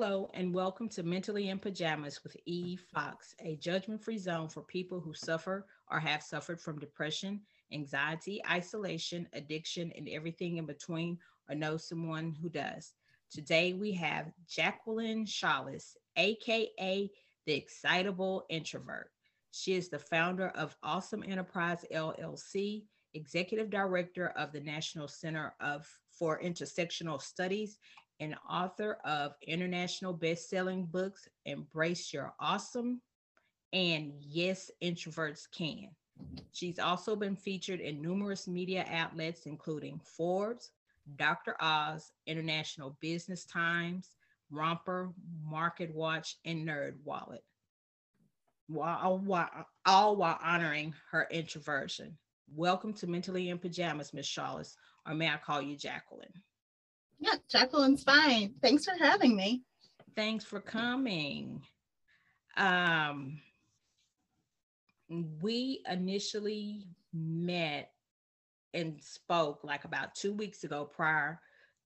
Hello, and welcome to Mentally in Pajamas with Eve Fox, a judgment free zone for people who suffer or have suffered from depression, anxiety, isolation, addiction, and everything in between, or know someone who does. Today we have Jacqueline Shaulis, aka the Excitable Introvert. She is the founder of Awesome Enterprise LLC, executive director of the National Center of for Intersectional Studies, and author of international best-selling books Embrace Your Awesome and Yes, Introverts Can. She's also been featured in numerous media outlets, including Forbes, Dr. Oz, International Business Times, Romper, Market Watch, and Nerd Wallet. While, while, all while honoring her introversion. Welcome to Mentally in Pajamas, Miss Shaulis, or may I call you Jacqueline? Yeah, Jacqueline's fine. Thanks for having me. Thanks for coming. Um, we initially met and spoke like about two weeks ago prior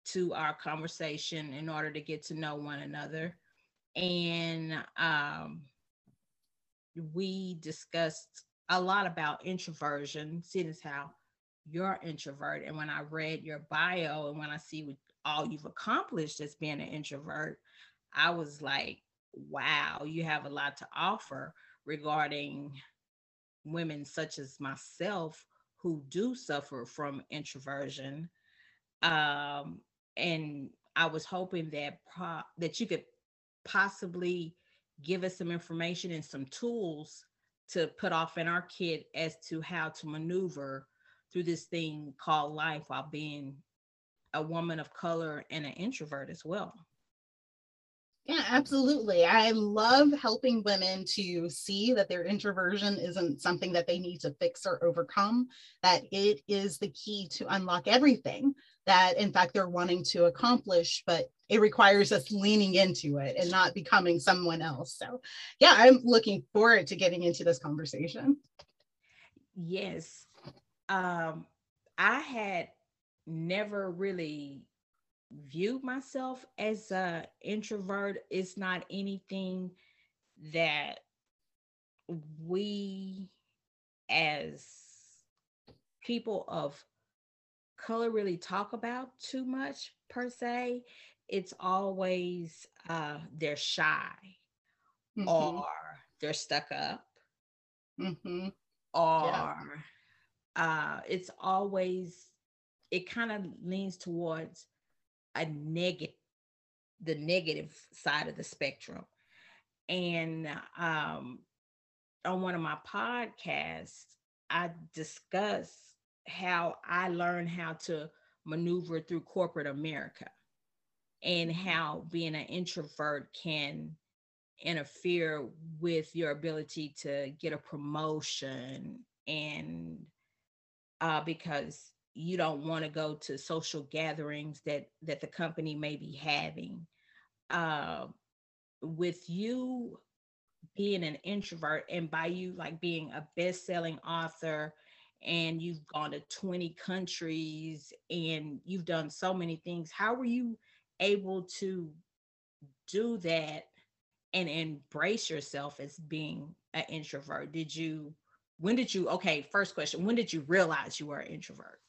to our conversation in order to get to know one another. And um, we discussed a lot about introversion, seeing as how you're introvert. And when I read your bio and when I see what all you've accomplished as being an introvert, I was like, wow, you have a lot to offer regarding women such as myself who do suffer from introversion. Um, and I was hoping that pro- that you could possibly give us some information and some tools to put off in our kit as to how to maneuver through this thing called life while being a woman of color and an introvert as well. Yeah, absolutely. I love helping women to see that their introversion isn't something that they need to fix or overcome, that it is the key to unlock everything that, in fact, they're wanting to accomplish, but it requires us leaning into it and not becoming someone else. So, yeah, I'm looking forward to getting into this conversation. Yes. Um, I had never really viewed myself as a introvert. It's not anything that we as people of color really talk about too much per se. It's always uh, they're shy mm-hmm. or they're stuck up mm-hmm. or yeah. uh, it's always it kind of leans towards a negative the negative side of the spectrum and um, on one of my podcasts i discuss how i learned how to maneuver through corporate america and mm-hmm. how being an introvert can interfere with your ability to get a promotion and uh, because you don't want to go to social gatherings that that the company may be having. Uh, with you being an introvert and by you like being a best-selling author and you've gone to 20 countries and you've done so many things how were you able to do that and embrace yourself as being an introvert? Did you when did you okay first question when did you realize you were an introvert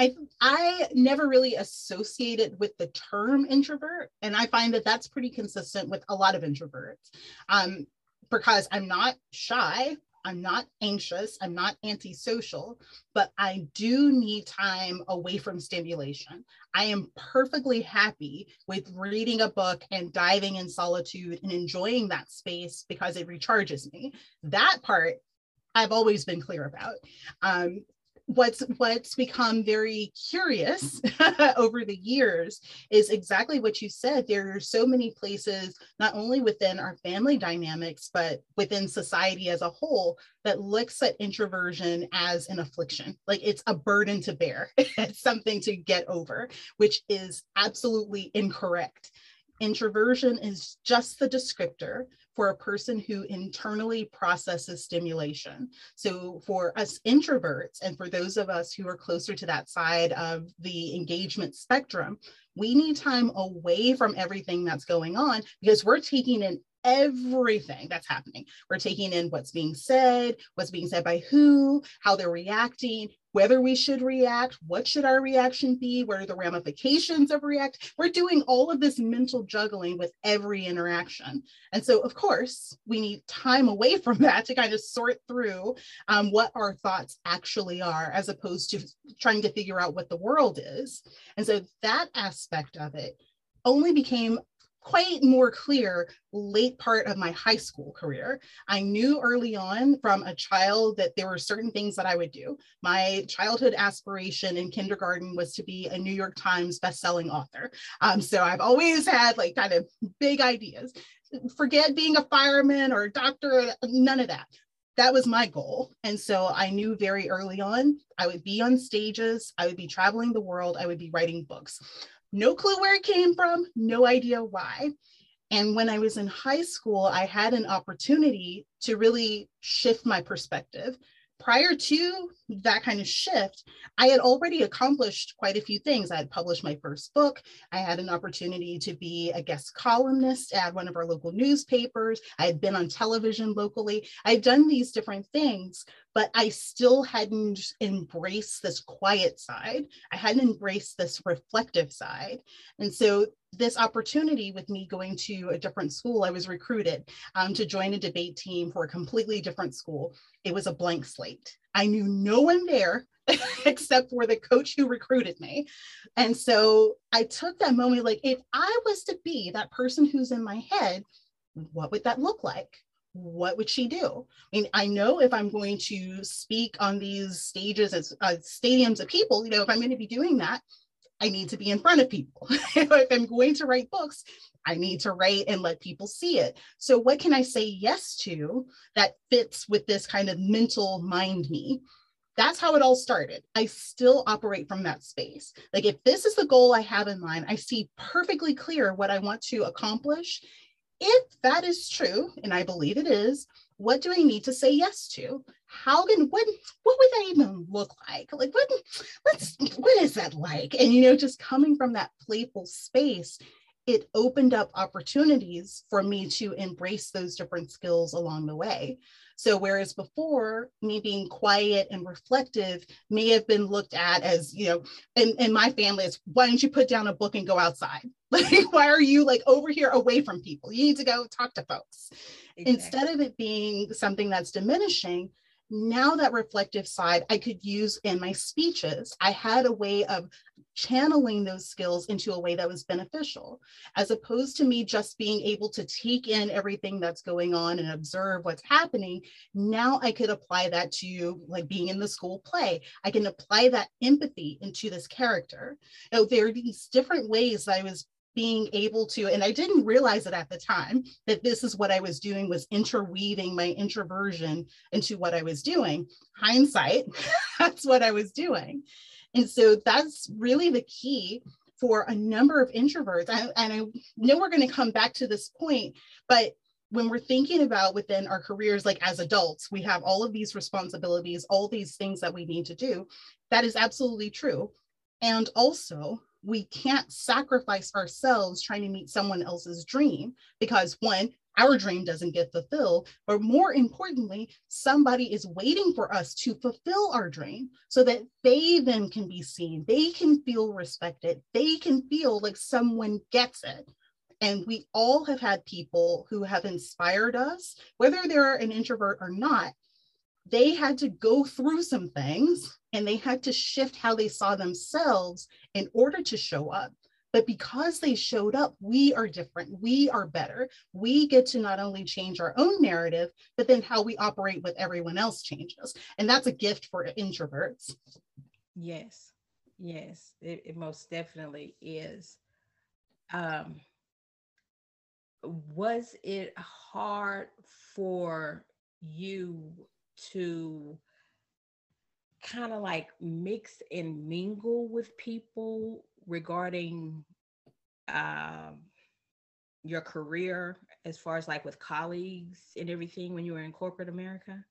I I never really associated with the term introvert, and I find that that's pretty consistent with a lot of introverts, um, because I'm not shy. I'm not anxious. I'm not antisocial, but I do need time away from stimulation. I am perfectly happy with reading a book and diving in solitude and enjoying that space because it recharges me. That part I've always been clear about. Um, what's what's become very curious over the years is exactly what you said. There are so many places not only within our family dynamics but within society as a whole that looks at introversion as an affliction. Like it's a burden to bear. It's something to get over which is absolutely incorrect. Introversion is just the descriptor for a person who internally processes stimulation. So, for us introverts, and for those of us who are closer to that side of the engagement spectrum, We need time away from everything that's going on because we're taking in everything that's happening. We're taking in what's being said, what's being said by who, how they're reacting, whether we should react, what should our reaction be, what are the ramifications of react. We're doing all of this mental juggling with every interaction. And so, of course, we need time away from that to kind of sort through um, what our thoughts actually are, as opposed to trying to figure out what the world is. And so that aspect of it only became quite more clear late part of my high school career. I knew early on from a child that there were certain things that I would do. My childhood aspiration in kindergarten was to be a New York Times bestselling author. Um, so I've always had like kind of big ideas. Forget being a fireman or a doctor, none of that. That was my goal. And so I knew very early on I would be on stages, I would be traveling the world, I would be writing books. No clue where it came from, no idea why. And when I was in high school, I had an opportunity to really shift my perspective prior to that kind of shift, I had already accomplished quite a few things. I had published my first book. I had an opportunity to be a guest columnist at one of our local newspapers. I had been on television locally. I had done these different things, but I still hadn't embraced this quiet side. I hadn't embraced this reflective side. And so this opportunity with me going to a different school, I was recruited um, to join a debate team for a completely different school. It was a blank slate. I knew no one there except for the coach who recruited me. And so I took that moment like, if I was to be that person who's in my head, what would that look like? What would she do? I mean, I know if I'm going to speak on these stages as uh, stadiums of people, you know, if I'm going to be doing that, I need to be in front of people. if I'm going to write books, I need to write and let people see it. So, what can I say yes to that fits with this kind of mental mind me? That's how it all started. I still operate from that space. Like, if this is the goal I have in mind, I see perfectly clear what I want to accomplish. If that is true, and I believe it is, what do I need to say yes to? How can what what would that even look like? Like what let's what is that like? And you know, just coming from that playful space, it opened up opportunities for me to embrace those different skills along the way. So whereas before me being quiet and reflective may have been looked at as, you know, in, in my family, it's why don't you put down a book and go outside? Like, why are you like over here away from people? You need to go talk to folks. Exactly. Instead of it being something that's diminishing, now that reflective side I could use in my speeches. I had a way of channeling those skills into a way that was beneficial, as opposed to me just being able to take in everything that's going on and observe what's happening. Now I could apply that to like being in the school play. I can apply that empathy into this character. You there are these different ways that I was being able to and i didn't realize it at the time that this is what i was doing was interweaving my introversion into what i was doing hindsight that's what i was doing and so that's really the key for a number of introverts. I, and i know we're going to come back to this point but when we're thinking about within our careers like as adults we have all of these responsibilities all these things that we need to do. That is absolutely true. And also we can't sacrifice ourselves trying to meet someone else's dream because one our dream doesn't get fulfilled but more importantly somebody is waiting for us to fulfill our dream so that they then can be seen. They can feel respected. They can feel like someone gets it. And we all have had people who have inspired us whether they're an introvert or not. They had to go through some things and they had to shift how they saw themselves in order to show up. But because they showed up, we are different. We are better. We get to not only change our own narrative, but then how we operate with everyone else changes. And that's a gift for introverts. Yes, yes, it, it most definitely is. Um, was it hard for you to kind of like mix and mingle with people regarding um, your career as far as like with colleagues and everything when you were in corporate America?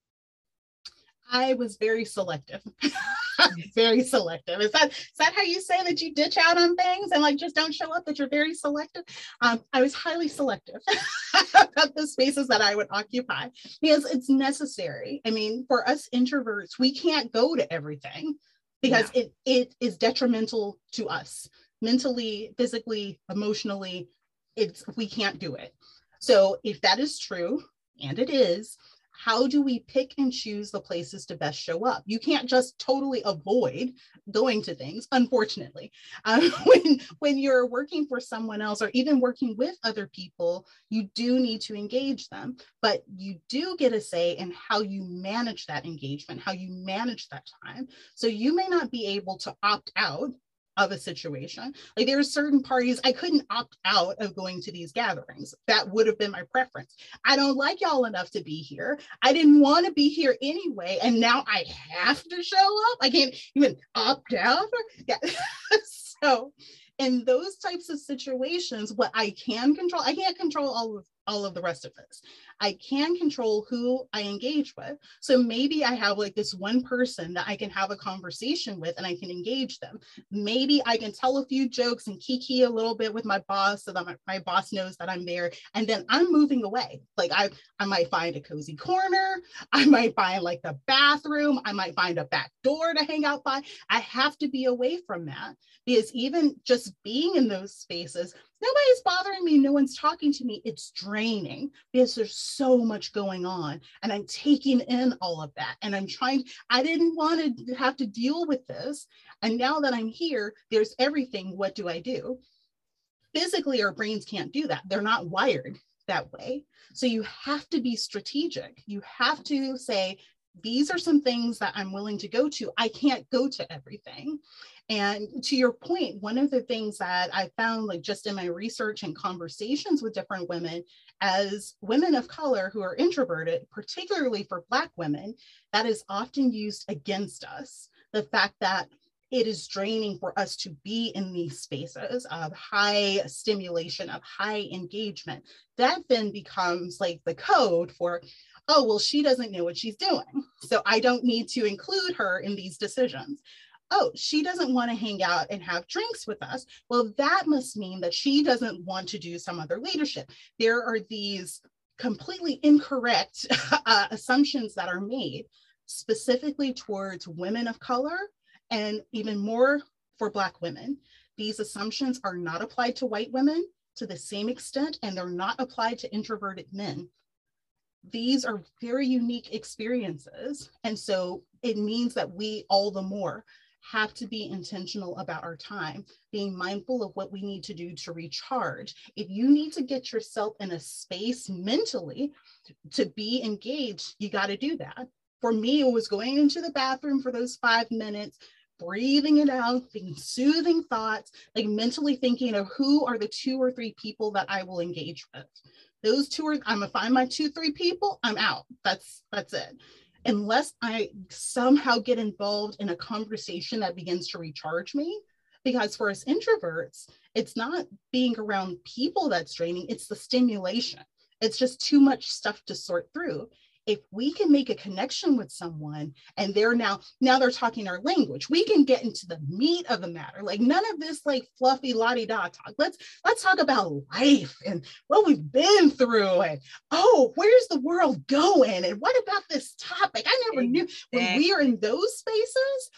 I was very selective. very selective. Is that is that how you say that you ditch out on things and like just don't show up? That you're very selective. Um, I was highly selective about the spaces that I would occupy because it's necessary. I mean, for us introverts, we can't go to everything because it it is detrimental to us mentally, physically, emotionally. It's we can't do it. So if that is true, and it is, how do we pick and choose the places to best show up? You can't just totally avoid going to things, unfortunately. Um, when, when you're working for someone else or even working with other people, you do need to engage them, but you do get a say in how you manage that engagement, how you manage that time. So you may not be able to opt out of a situation. Like there are certain parties I couldn't opt out of going to these gatherings. That would have been my preference. I don't like y'all enough to be here. I didn't want to be here anyway, and now I have to show up. I can't even opt out. Yeah. so in those types of situations, what I can control, I can't control all of all of the rest of this. I can control who I engage with. So maybe I have like this one person that I can have a conversation with and I can engage them. Maybe I can tell a few jokes and kiki a little bit with my boss so that my, my boss knows that I'm there. And then I'm moving away. Like I, I might find a cozy corner. I might find like the bathroom. I might find a back door to hang out by. I have to be away from that because even just being in those spaces, nobody's bothering me. No one's talking to me. It's draining because there's so much going on and I'm taking in all of that. And I'm trying, I didn't want to have to deal with this. And now that I'm here, there's everything. What do I do? Physically, our brains can't do that. They're not wired that way. So you have to be strategic. You have to say, these are some things that I'm willing to go to. I can't go to everything. And to your point, one of the things that I found, like just in my research and conversations with different women, as women of color who are introverted, particularly for Black women, that is often used against us. The fact that it is draining for us to be in these spaces of high stimulation, of high engagement. That then becomes like the code for, oh, well, she doesn't know what she's doing. So I don't need to include her in these decisions oh, she doesn't want to hang out and have drinks with us. Well, that must mean that she doesn't want to do some other leadership. There are these completely incorrect uh, assumptions that are made specifically towards women of color and even more for Black women. These assumptions are not applied to white women to the same extent, and they're not applied to introverted men. These are very unique experiences. And so it means that we all the more have to be intentional about our time, being mindful of what we need to do to recharge. If you need to get yourself in a space mentally to be engaged, you got to do that. For me, it was going into the bathroom for those five minutes, breathing it out, thinking soothing thoughts, like mentally thinking of who are the two or three people that I will engage with. Those two are, I'm gonna find my two, three people, I'm out. That's that's it unless I somehow get involved in a conversation that begins to recharge me. Because for us introverts, it's not being around people that's draining, it's the stimulation. It's just too much stuff to sort through if we can make a connection with someone and they're now now they're talking our language we can get into the meat of the matter. Like none of this like fluffy la-di-da talk. Let's let's talk about life and what we've been through and oh where's the world going? And what about this topic? I never exactly. knew when we are in those spaces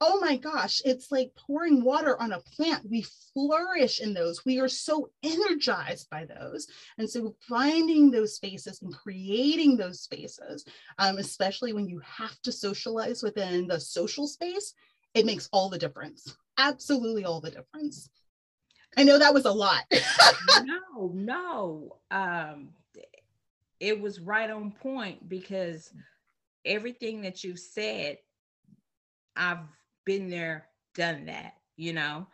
oh my gosh, it's like pouring water on a plant. We flourish in those. We are so energized by those. And so finding those spaces and creating those spaces, um, especially when you have to socialize within the social space, it makes all the difference. Absolutely all the difference. I know that was a lot. no, no. Um, it was right on point because everything that you said I've been there, done that, you know?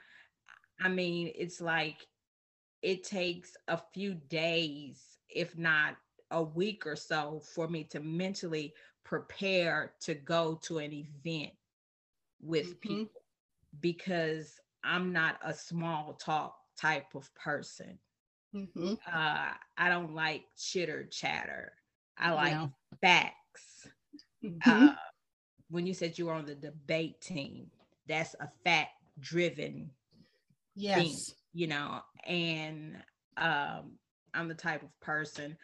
I mean, it's like it takes a few days, if not a week or so, for me to mentally prepare to go to an event with mm-hmm. people because I'm not a small talk type of person. Mm-hmm. Uh, I don't like chitter chatter. I like facts. Mm-hmm. Uh, when you said you were on the debate team, that's a fact driven yes. thing, you know, and um, I'm the type of person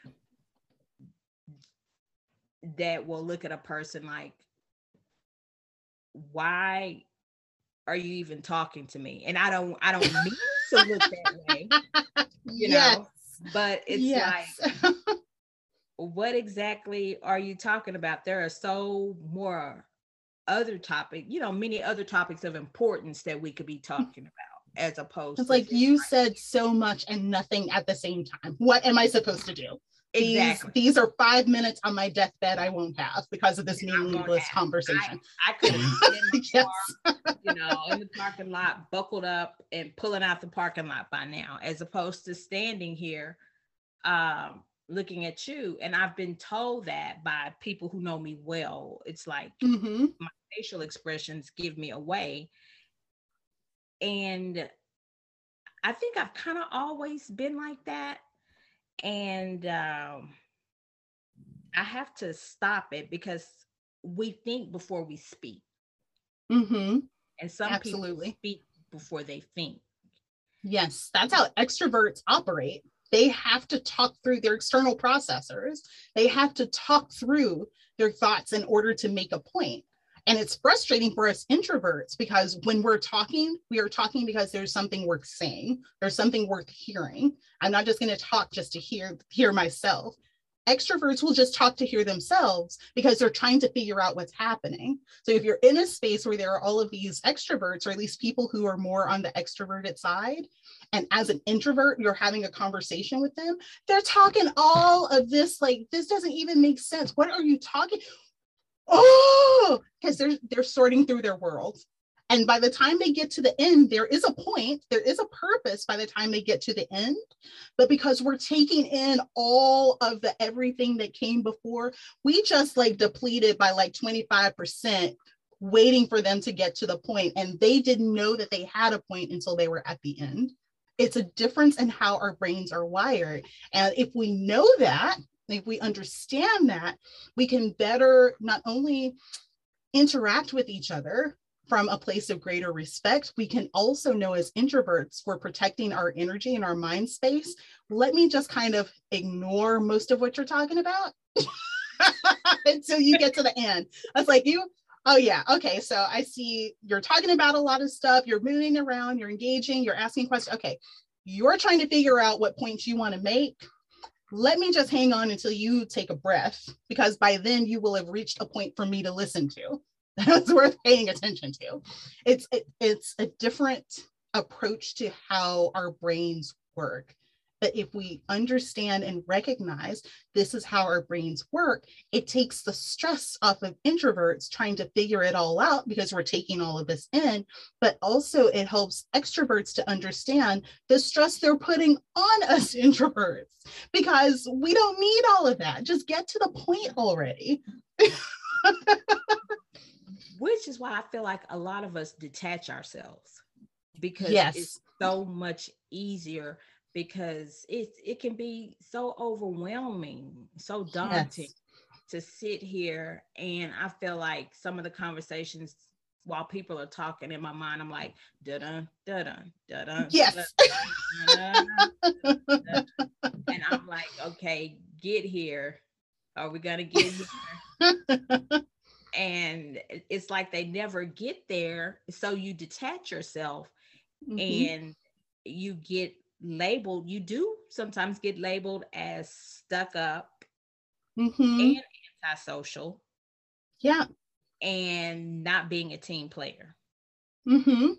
that will look at a person like, why are you even talking to me? And I don't, I don't mean to look that way, you yes. know, but it's yes. like, what exactly are you talking about? There are so more other topic, you know, many other topics of importance that we could be talking about as opposed it's like you said so much and nothing at the same time. What am I supposed to do? Exactly. These, these are five minutes on my deathbed I won't have because of this meaningless conversation. I, I could have been in the car, you know, in the parking lot, buckled up and pulling out the parking lot by now, as opposed to standing here um, looking at you. And I've been told that by people who know me well. It's like mm-hmm. my facial expressions give me away. And I think I've kind of always been like that and um, I have to stop it because we think before we speak. Mm-hmm. And some Absolutely. people speak before they think. Yes, that's how extroverts operate. They have to talk through their external processors. They have to talk through their thoughts in order to make a point. And it's frustrating for us introverts because when we're talking, we are talking because there's something worth saying, there's something worth hearing. I'm not just going to talk just to hear hear myself. Extroverts will just talk to hear themselves because they're trying to figure out what's happening. So if you're in a space where there are all of these extroverts, or at least people who are more on the extroverted side, and as an introvert, you're having a conversation with them, they're talking all of this like this doesn't even make sense. What are you talking? Oh, because they're they're sorting through their world. And by the time they get to the end, there is a point, there is a purpose by the time they get to the end. But because we're taking in all of the everything that came before, we just like depleted by like 25%, waiting for them to get to the point. And they didn't know that they had a point until they were at the end. It's a difference in how our brains are wired. And if we know that, if we understand that, we can better not only interact with each other from a place of greater respect, we can also know as introverts, we're protecting our energy and our mind space. Let me just kind of ignore most of what you're talking about until you get to the end. I was like, you, oh yeah, okay. So I see you're talking about a lot of stuff, you're moving around, you're engaging, you're asking questions. Okay, you're trying to figure out what points you want to make let me just hang on until you take a breath, because by then you will have reached a point for me to listen to. That's worth paying attention to. It's it, it's a different approach to how our brains work that if we understand and recognize this is how our brains work, it takes the stress off of introverts trying to figure it all out because we're taking all of this in. But also, it helps extroverts to understand the stress they're putting on us introverts because we don't need all of that. Just get to the point already. Which is why I feel like a lot of us detach ourselves because yes. it's so much easier because it it can be so overwhelming, so daunting yes. to sit here. And I feel like some of the conversations while people are talking in my mind, I'm like, da da da da da da. Yes. and I'm like, okay, get here. Are we gonna get here? and it's like they never get there. So you detach yourself mm-hmm. and you get labeled, you do sometimes get labeled as stuck up mm-hmm. and antisocial. Yeah. And not being a team player. Mm-hmm.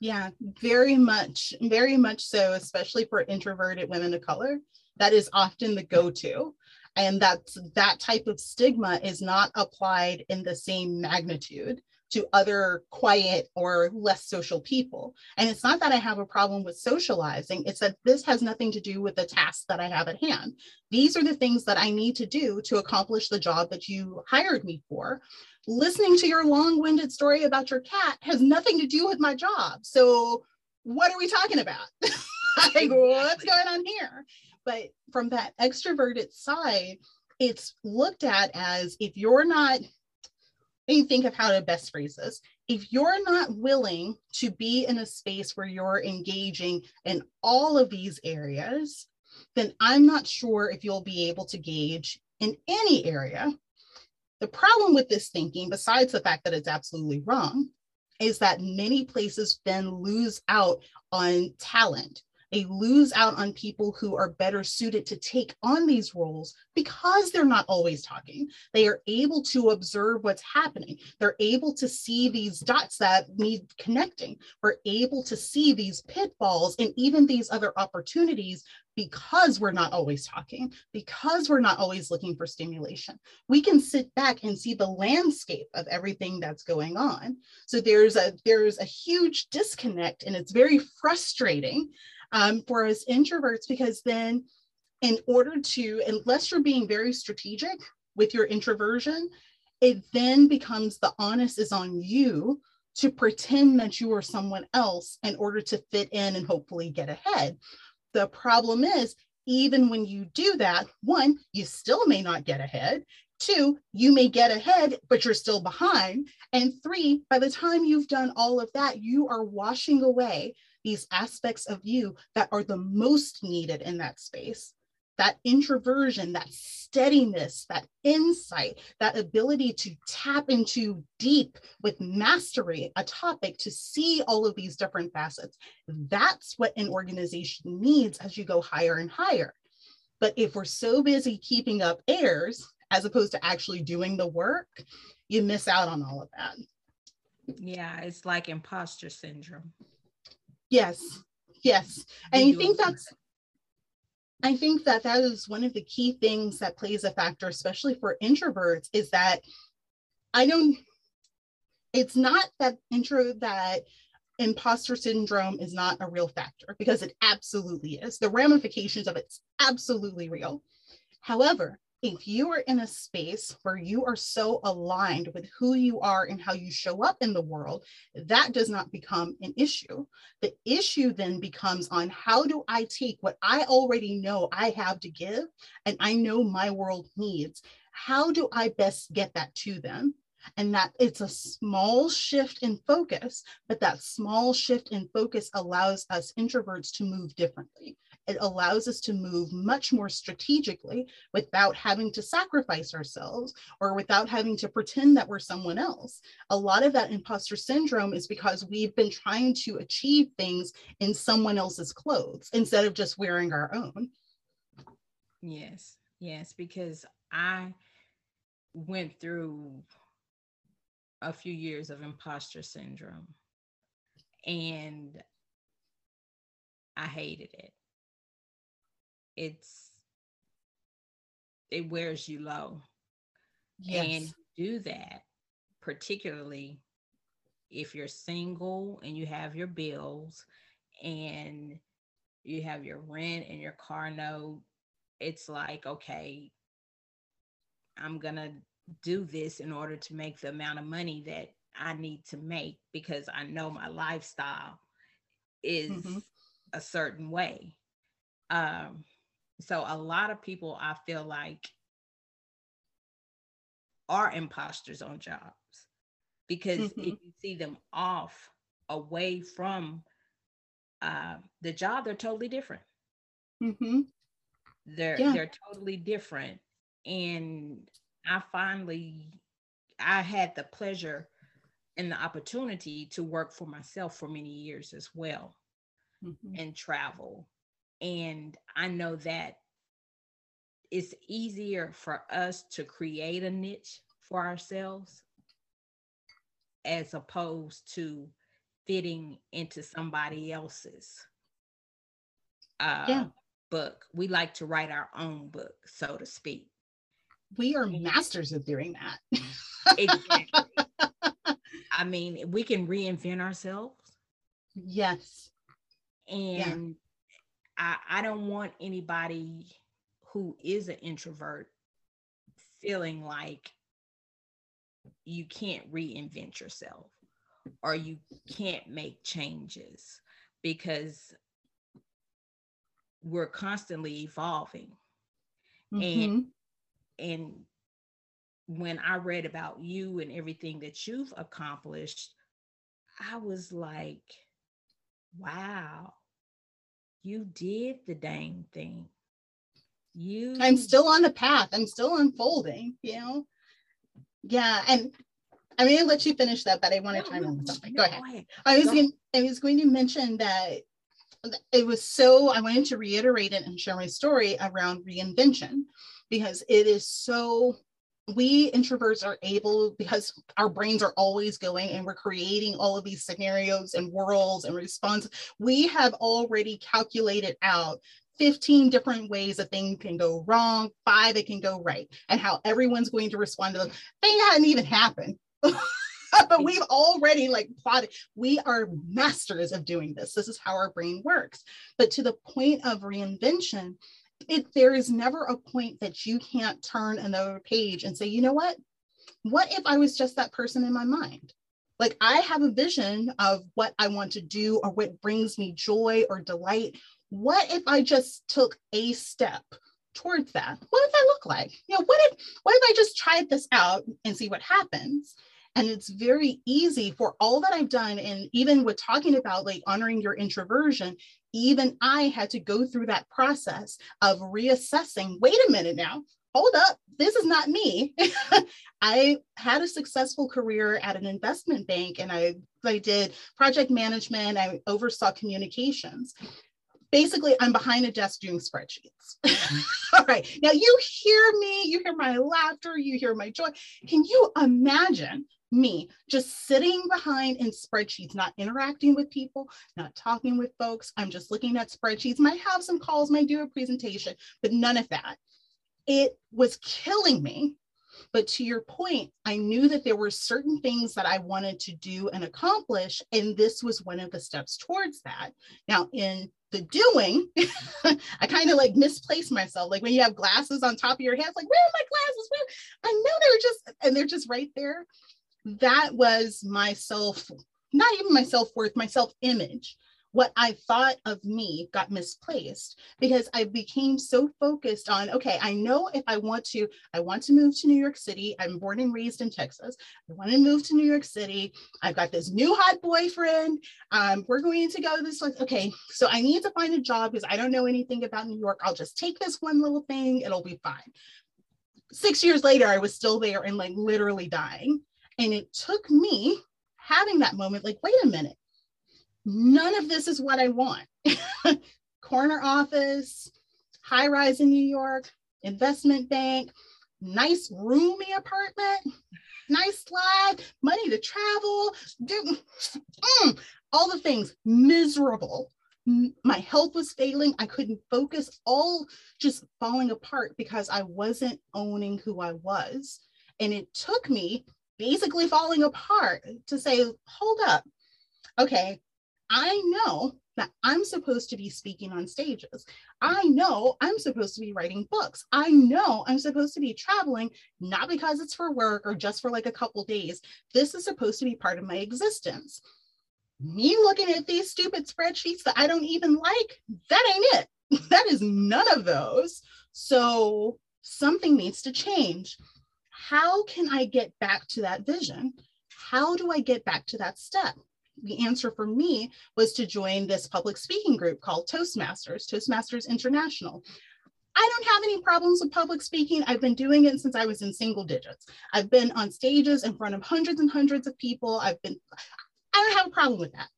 Yeah, very much, very much so, especially for introverted women of color. That is often the go-to. And that's that type of stigma is not applied in the same magnitude to other quiet or less social people. And it's not that I have a problem with socializing, it's that this has nothing to do with the tasks that I have at hand. These are the things that I need to do to accomplish the job that you hired me for. Listening to your long winded story about your cat has nothing to do with my job. So, what are we talking about? like, what's going on here? But from that extroverted side, it's looked at as if you're not me think of how to best phrase this. If you're not willing to be in a space where you're engaging in all of these areas, then I'm not sure if you'll be able to gauge in any area. The problem with this thinking, besides the fact that it's absolutely wrong, is that many places then lose out on talent they lose out on people who are better suited to take on these roles because they're not always talking. They are able to observe what's happening. They're able to see these dots that need connecting. We're able to see these pitfalls and even these other opportunities because we're not always talking, because we're not always looking for stimulation. We can sit back and see the landscape of everything that's going on. So there's a there's a huge disconnect and it's very frustrating um, for us introverts because then in order to unless you're being very strategic with your introversion it then becomes the onus is on you to pretend that you are someone else in order to fit in and hopefully get ahead the problem is even when you do that one you still may not get ahead Two, you may get ahead, but you're still behind. And three, by the time you've done all of that, you are washing away these aspects of you that are the most needed in that space that introversion, that steadiness, that insight, that ability to tap into deep with mastery a topic to see all of these different facets. That's what an organization needs as you go higher and higher. But if we're so busy keeping up airs as opposed to actually doing the work, you miss out on all of that. Yeah, it's like imposter syndrome. Yes, yes. And I think that's I think that that is one of the key things that plays a factor, especially for introverts, is that I don't, it's not that intro that imposter syndrome is not a real factor because it absolutely is. The ramifications of it's absolutely real. However, if you are in a space where you are so aligned with who you are and how you show up in the world, that does not become an issue. The issue then becomes on how do I take what I already know I have to give and I know my world needs? How do I best get that to them? and that it's a small shift in focus, but that small shift in focus allows us introverts to move differently it allows us to move much more strategically without having to sacrifice ourselves or without having to pretend that we're someone else. A lot of that imposter syndrome is because we've been trying to achieve things in someone else's clothes instead of just wearing our own. Yes, yes, because I went through a few years of imposter syndrome and I hated it it's it wears you low. Yes. And do that, particularly if you're single and you have your bills and you have your rent and your car note, it's like, okay, I'm going to do this in order to make the amount of money that I need to make because I know my lifestyle is mm-hmm. a certain way. Um, so a lot of people I feel like are imposters on jobs because mm-hmm. if you see them off away from uh, the job, they're totally different. Mm-hmm. They're yeah. they're totally different, and I finally I had the pleasure and the opportunity to work for myself for many years as well, mm-hmm. and travel and I know that it's easier for us to create a niche for ourselves as opposed to fitting into somebody else's uh, yeah. book. We like to write our own book, so to speak. We are masters of doing that. exactly. I mean, we can reinvent ourselves. Yes. And I, I don't want anybody who is an introvert feeling like you can't reinvent yourself or you can't make changes because we're constantly evolving mm-hmm. and and when I read about you and everything that you've accomplished, I was like, wow, you did the dang thing. You I'm still on the path. I'm still unfolding, you know? Yeah. And I'm going to let you finish that, but I want to no, chime in with something. No, go, ahead. go ahead. I was going I was going to mention that it was so I wanted to reiterate it and share my story around reinvention because it is so we introverts are able because our brains are always going and we're creating all of these scenarios and worlds and responses we have already calculated out 15 different ways a thing can go wrong five it can go right and how everyone's going to respond to them. Thing hadn't even happened. But we've already like plotted. We are masters of doing this. This is how our brain works. But to the point of reinvention it there is never a point that you can't turn another page and say you know what? What if i was just that person in my mind? Like i have a vision of what i want to do or what brings me joy or delight. What if i just took a step towards that? What does that look like? You know what if what if i just tried this out and see what happens? And it's very easy for all that I've done. And even with talking about like honoring your introversion, even I had to go through that process of reassessing wait a minute now, hold up, this is not me. I had a successful career at an investment bank and I, I did project management, I oversaw communications. Basically, I'm behind a desk doing spreadsheets. All right. Now you hear me, you hear my laughter, you hear my joy. Can you imagine me just sitting behind in spreadsheets, not interacting with people, not talking with folks. I'm just looking at spreadsheets, might have some calls, might do a presentation, but none of that. It was killing me. But to your point, I knew that there were certain things that I wanted to do and accomplish. And this was one of the steps towards that. Now, in the doing, I kind of like misplaced myself. Like when you have glasses on top of your head, like, where are my glasses? Where? I know they were just, and they're just right there that was my self, not even my self worth, my self image. What I thought of me got misplaced because I became so focused on, okay, I know if I want to, I want to move to New York City. I'm born and raised in Texas. I want to move to New York City. I've got this new hot boyfriend. Um, we're going to go this way. Okay, so I need to find a job because I don't know anything about New York. I'll just take this one little thing, it'll be fine. Six years later, I was still there and like literally dying and it took me having that moment like, wait a minute, none of this is what I want. Corner office, high rise in New York, investment bank, nice roomy apartment, nice life, money to travel, do mm, all the things, miserable. My health was failing. I couldn't focus, all just falling apart because I wasn't owning who I was. And it took me basically falling apart to say, hold up, okay, I know that I'm supposed to be speaking on stages. I know I'm supposed to be writing books. I know I'm supposed to be traveling, not because it's for work or just for like a couple days. This is supposed to be part of my existence. Me looking at these stupid spreadsheets that I don't even like, that ain't it. That is none of those. So something needs to change how can I get back to that vision? How do I get back to that step? The answer for me was to join this public speaking group called Toastmasters, Toastmasters International. I don't have any problems with public speaking. I've been doing it since I was in single digits. I've been on stages in front of hundreds and hundreds of people. I've been, I don't have a problem with that.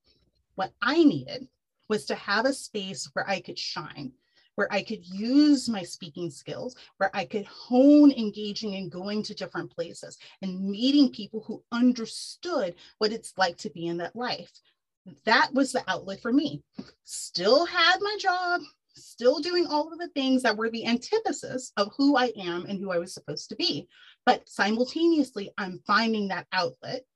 What I needed was to have a space where I could shine, where I could use my speaking skills, where I could hone engaging and going to different places and meeting people who understood what it's like to be in that life. That was the outlet for me. Still had my job, still doing all of the things that were the antithesis of who I am and who I was supposed to be. But simultaneously, I'm finding that outlet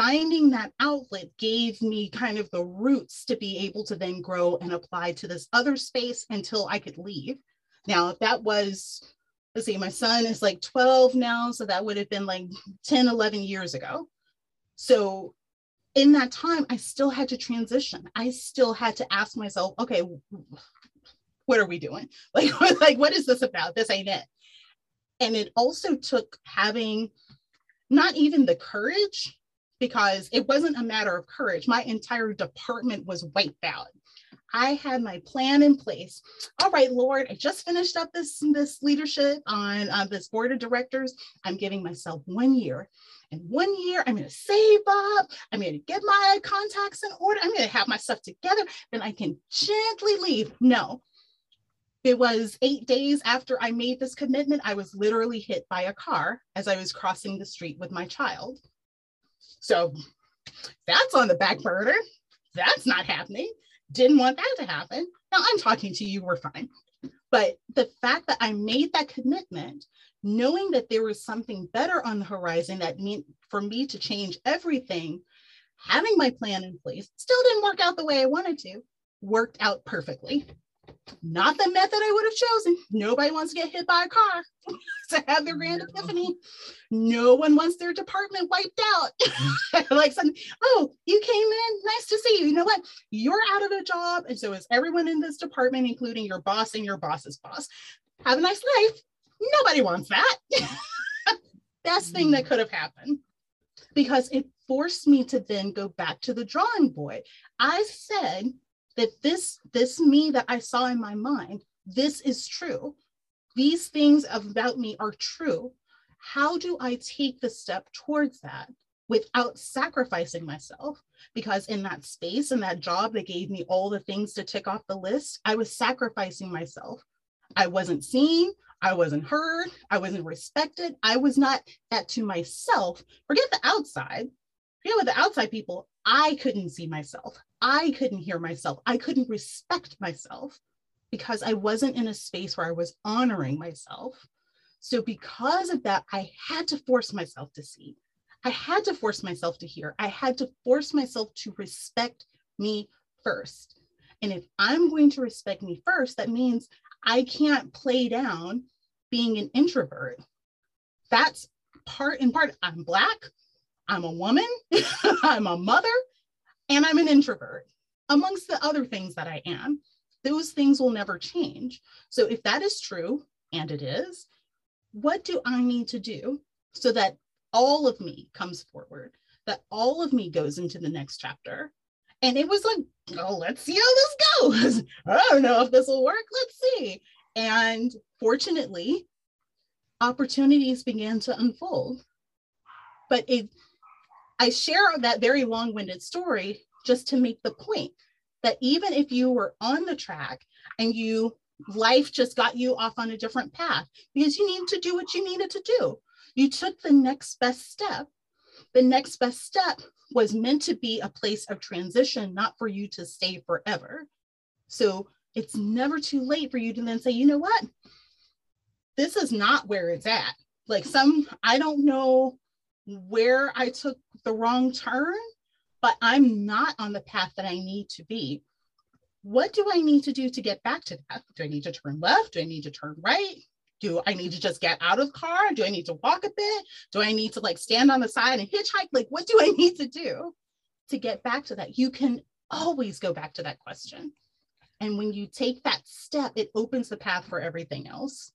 finding that outlet gave me kind of the roots to be able to then grow and apply to this other space until I could leave. Now, if that was, let's see, my son is like 12 now, so that would have been like 10, 11 years ago. So in that time, I still had to transition. I still had to ask myself, okay, what are we doing? Like, like what is this about? This ain't it. And it also took having not even the courage, because it wasn't a matter of courage. My entire department was wiped out. I had my plan in place. All right, Lord, I just finished up this, this leadership on uh, this board of directors. I'm giving myself one year. And one year, I'm going to save up. I'm going to get my contacts in order. I'm going to have my stuff together. Then I can gently leave. No. It was eight days after I made this commitment. I was literally hit by a car as I was crossing the street with my child. So that's on the back burner. That's not happening didn't want that to happen. Now I'm talking to you, we're fine. But the fact that I made that commitment, knowing that there was something better on the horizon that meant for me to change everything, having my plan in place, still didn't work out the way I wanted to, worked out perfectly not the method I would have chosen. Nobody wants to get hit by a car to have their grand epiphany. No one wants their department wiped out. like something, oh, you came in, nice to see you. You know what? You're out of a job. And so is everyone in this department, including your boss and your boss's boss. Have a nice life. Nobody wants that. Best thing that could have happened because it forced me to then go back to the drawing board. I said, that this this me that I saw in my mind, this is true. These things about me are true. How do I take the step towards that without sacrificing myself? Because in that space, in that job that gave me all the things to tick off the list, I was sacrificing myself. I wasn't seen, I wasn't heard, I wasn't respected. I was not that to myself. Forget the outside. Forget with the outside people, I couldn't see myself. I couldn't hear myself. I couldn't respect myself because I wasn't in a space where I was honoring myself. So, because of that, I had to force myself to see. I had to force myself to hear. I had to force myself to respect me first. And if I'm going to respect me first, that means I can't play down being an introvert. That's part in part. I'm Black, I'm a woman, I'm a mother, and I'm an introvert, amongst the other things that I am. Those things will never change. So if that is true, and it is, what do I need to do so that all of me comes forward, that all of me goes into the next chapter? And it was like, oh, let's see how this goes. I don't know if this will work. Let's see. And fortunately, opportunities began to unfold. But it I share that very long winded story just to make the point that even if you were on the track and you life just got you off on a different path because you needed to do what you needed to do, you took the next best step. The next best step was meant to be a place of transition, not for you to stay forever. So it's never too late for you to then say, you know what? This is not where it's at. Like some, I don't know where I took the wrong turn, but I'm not on the path that I need to be. What do I need to do to get back to that? Do I need to turn left? Do I need to turn right? Do I need to just get out of car? Do I need to walk a bit? Do I need to like stand on the side and hitchhike? Like, what do I need to do to get back to that? You can always go back to that question. And when you take that step, it opens the path for everything else.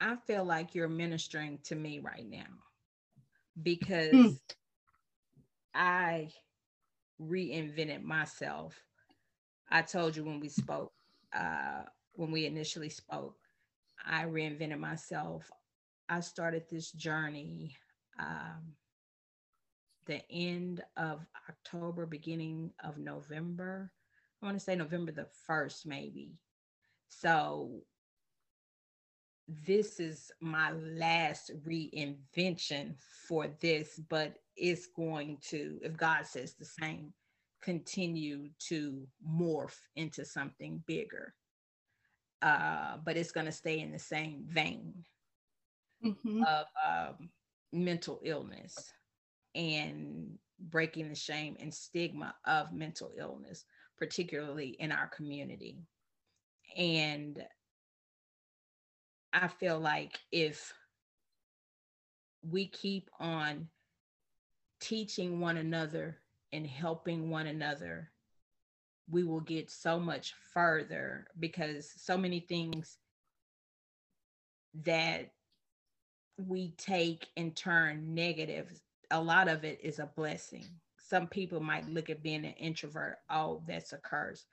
I feel like you're ministering to me right now because mm. I reinvented myself. I told you when we spoke, uh, when we initially spoke, I reinvented myself. I started this journey um, the end of October, beginning of November. I want to say November the 1st, maybe. So this is my last reinvention for this, but it's going to, if God says the same, continue to morph into something bigger. Uh, but it's going to stay in the same vein mm-hmm. of um, mental illness and breaking the shame and stigma of mental illness, particularly in our community. And I feel like if we keep on teaching one another and helping one another, we will get so much further because so many things that we take and turn negative, a lot of it is a blessing. Some people might look at being an introvert, oh, that's a curse.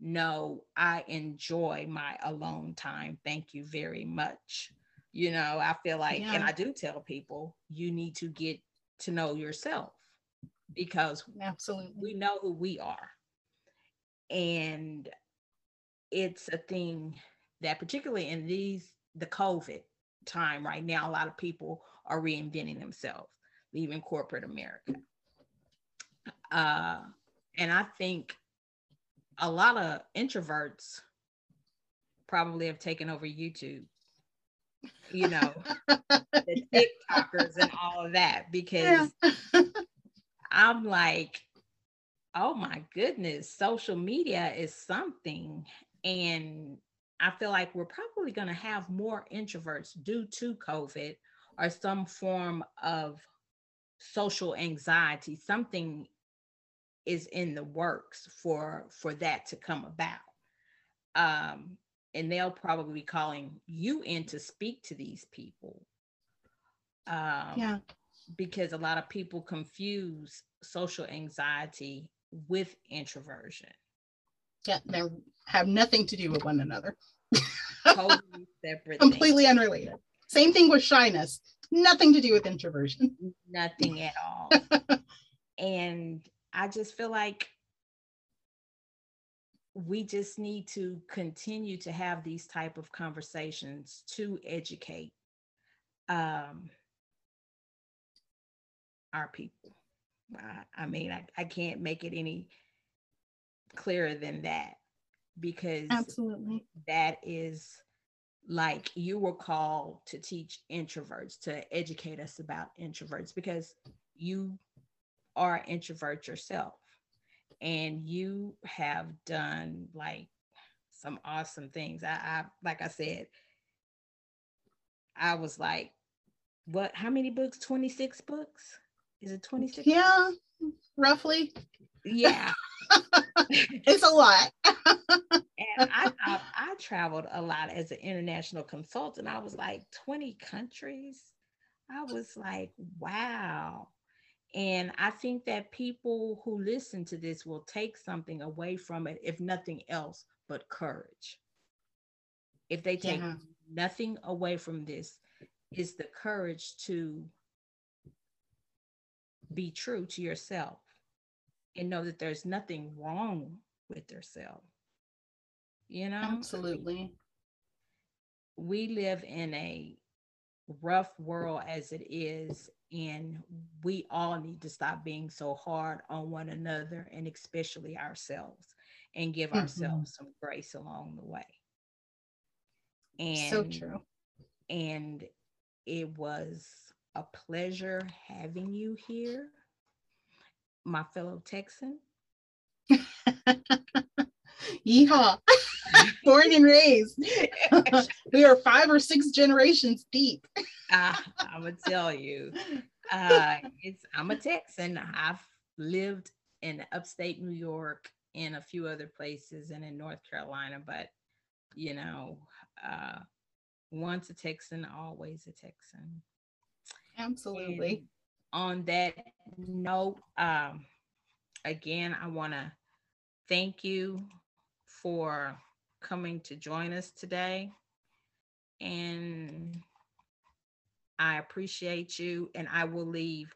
No, I enjoy my alone time. Thank you very much. You know, I feel like, yeah. and I do tell people, you need to get to know yourself because absolutely we know who we are. And it's a thing that particularly in these the COVID time right now, a lot of people are reinventing themselves, leaving corporate America. Uh, and I think a lot of introverts probably have taken over YouTube, you know, the TikTokers and all of that, because yeah. I'm like, oh my goodness, social media is something. And I feel like we're probably going to have more introverts due to COVID or some form of social anxiety. Something is in the works for for that to come about. Um, and they'll probably be calling you in to speak to these people. Um, yeah. Because a lot of people confuse social anxiety with introversion. Yeah, they have nothing to do with one another. totally separate. Completely things. unrelated. Same thing with shyness. Nothing to do with introversion. Nothing at all. and I just feel like we just need to continue to have these type of conversations to educate um, our people. I, I mean, I, I can't make it any clearer than that because absolutely that is like you were called to teach introverts to educate us about introverts because you are introvert yourself and you have done like some awesome things I, I like i said i was like what how many books 26 books is it 26 yeah roughly yeah it's a lot. and I, I, I traveled a lot as an international consultant. I was like 20 countries. I was like, wow. And I think that people who listen to this will take something away from it, if nothing else but courage. If they take yeah. nothing away from this, is the courage to be true to yourself and know that there's nothing wrong with yourself. You know? Absolutely. We live in a rough world as it is, and we all need to stop being so hard on one another and especially ourselves and give mm-hmm. ourselves some grace along the way. And so true. And it was a pleasure having you here my fellow Texan. Yeehaw. Born and raised. we are five or six generations deep. uh, I would tell you. Uh, it's I'm a Texan. I've lived in upstate New York and a few other places and in North Carolina, but you know, uh, once a Texan, always a Texan. Absolutely. And on that note, um, again, I want to thank you for coming to join us today. And I appreciate you. And I will leave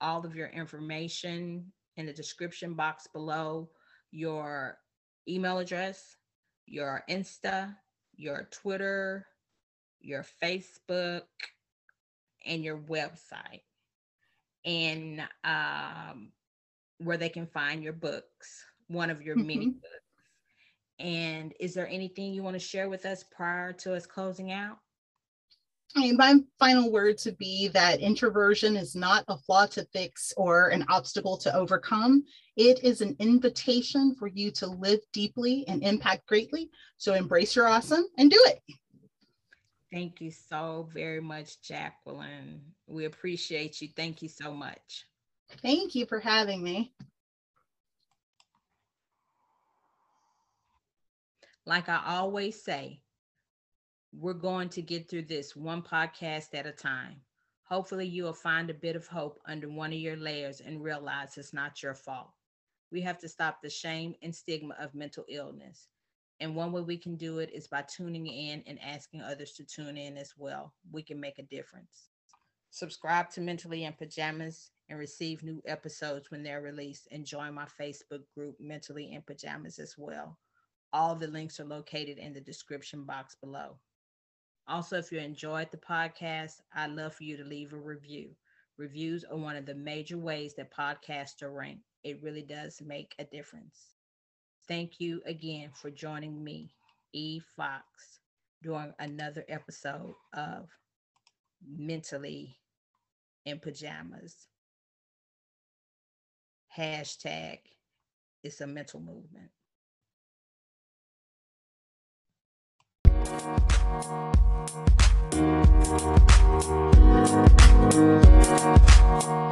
all of your information in the description box below your email address, your Insta, your Twitter, your Facebook, and your website and um, where they can find your books, one of your mm-hmm. many books. And is there anything you want to share with us prior to us closing out? Mean, my final words would be that introversion is not a flaw to fix or an obstacle to overcome. It is an invitation for you to live deeply and impact greatly. So embrace your awesome and do it. Thank you so very much, Jacqueline. We appreciate you. Thank you so much. Thank you for having me. Like I always say, We're going to get through this one podcast at a time. Hopefully, you will find a bit of hope under one of your layers and realize it's not your fault. We have to stop the shame and stigma of mental illness. And one way we can do it is by tuning in and asking others to tune in as well. We can make a difference. Subscribe to Mentally in Pajamas and receive new episodes when they're released. And join my Facebook group, Mentally in Pajamas, as well. All the links are located in the description box below. Also, if you enjoyed the podcast, I'd love for you to leave a review. Reviews are one of the major ways that podcasts are ranked. It really does make a difference. Thank you again for joining me, E. Fox, during another episode of Mentally in Pajamas. Hashtag it's a mental movement. Thank you.